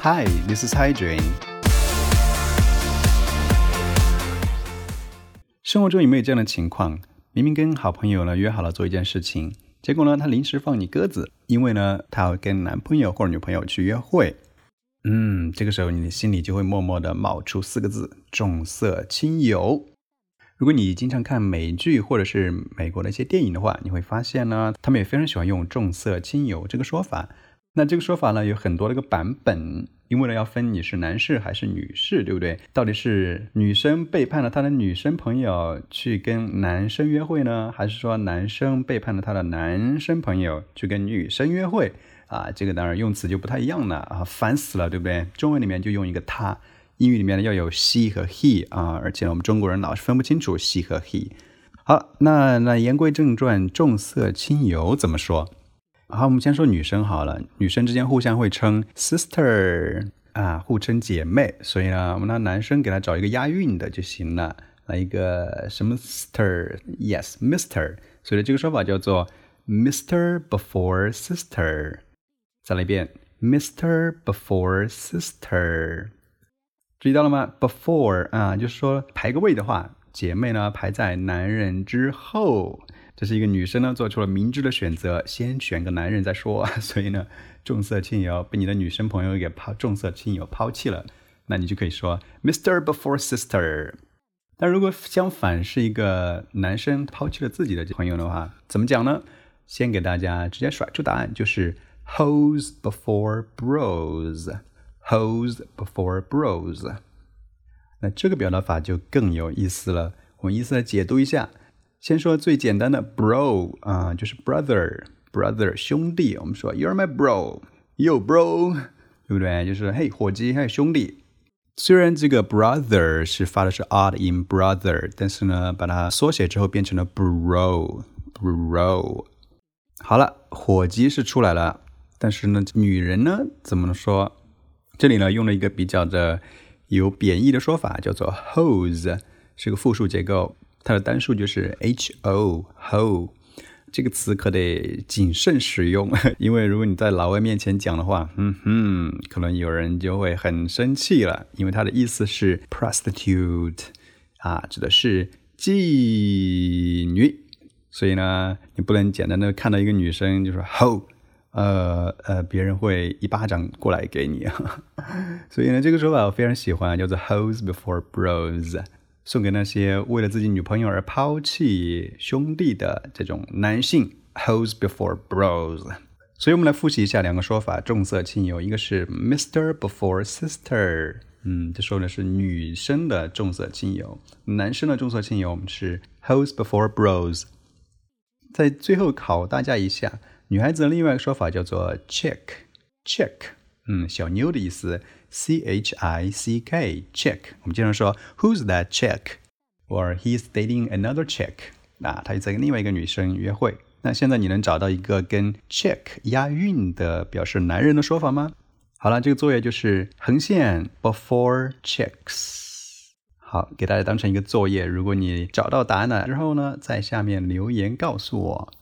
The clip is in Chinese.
Hi, this is Hydrain。生活中有没有这样的情况？明明跟好朋友呢约好了做一件事情，结果呢他临时放你鸽子，因为呢他要跟男朋友或者女朋友去约会。嗯，这个时候你的心里就会默默的冒出四个字：重色轻友。如果你经常看美剧或者是美国的一些电影的话，你会发现呢，他们也非常喜欢用重色轻友这个说法。那这个说法呢，有很多的一个版本，因为呢要分你是男士还是女士，对不对？到底是女生背叛了她的女生朋友去跟男生约会呢，还是说男生背叛了他的男生朋友去跟女生约会？啊，这个当然用词就不太一样了啊，烦死了，对不对？中文里面就用一个他。英语里面呢要有 she 和 he 啊，而且我们中国人老是分不清楚 she 和 he。好，那那言归正传，重色轻友怎么说？好，我们先说女生好了，女生之间互相会称 sister 啊，互称姐妹，所以呢，我们让男生给她找一个押韵的就行了，来一个什么 sister？Yes，Mister。所以这个说法叫做 Mister before sister。再来一遍，Mister before sister。注意到了吗？Before 啊，就是说排个位的话，姐妹呢排在男人之后。这是一个女生呢做出了明智的选择，先选个男人再说。所以呢，重色轻友被你的女生朋友给抛，重色轻友抛弃了，那你就可以说 Mr. Before Sister。但如果相反是一个男生抛弃了自己的朋友的话，怎么讲呢？先给大家直接甩出答案，就是 Hoes before Bros。Hoes before bros，那这个表达法就更有意思了。我们依次来解读一下。先说最简单的 bro 啊，就是 brother，brother 兄弟。我们说 You're my bro，you bro，对不对？就是嘿伙计，嘿兄弟。虽然这个 brother 是发的是 odd in brother，但是呢，把它缩写之后变成了 bro，bro。好了，伙计是出来了，但是呢，女人呢，怎么说？这里呢用了一个比较的有贬义的说法，叫做 hose，是个复数结构，它的单数就是 h o ho。这个词可得谨慎使用，因为如果你在老外面前讲的话，嗯哼，可能有人就会很生气了，因为它的意思是 prostitute，啊，指的是妓女，所以呢，你不能简单的看到一个女生就说 ho。呃呃，别人会一巴掌过来给你，所以呢，这个说法我非常喜欢，叫做 “hoes before bros”，送给那些为了自己女朋友而抛弃兄弟的这种男性，hose before bros”。所以，我们来复习一下两个说法：重色轻友，一个是 “Mister before sister”，嗯，这说的是女生的重色轻友；男生的重色轻友，我们是 hose before bros”。在最后考大家一下。女孩子的另外一个说法叫做 chick，chick，嗯，小妞的意思，c h i c k，chick。我们经常说 Who's that chick？or He's dating another chick。那，他就在跟另外一个女生约会。那现在你能找到一个跟 chick 押韵的表示男人的说法吗？好了，这个作业就是横线 before chicks。好，给大家当成一个作业。如果你找到答案了之后呢，在下面留言告诉我。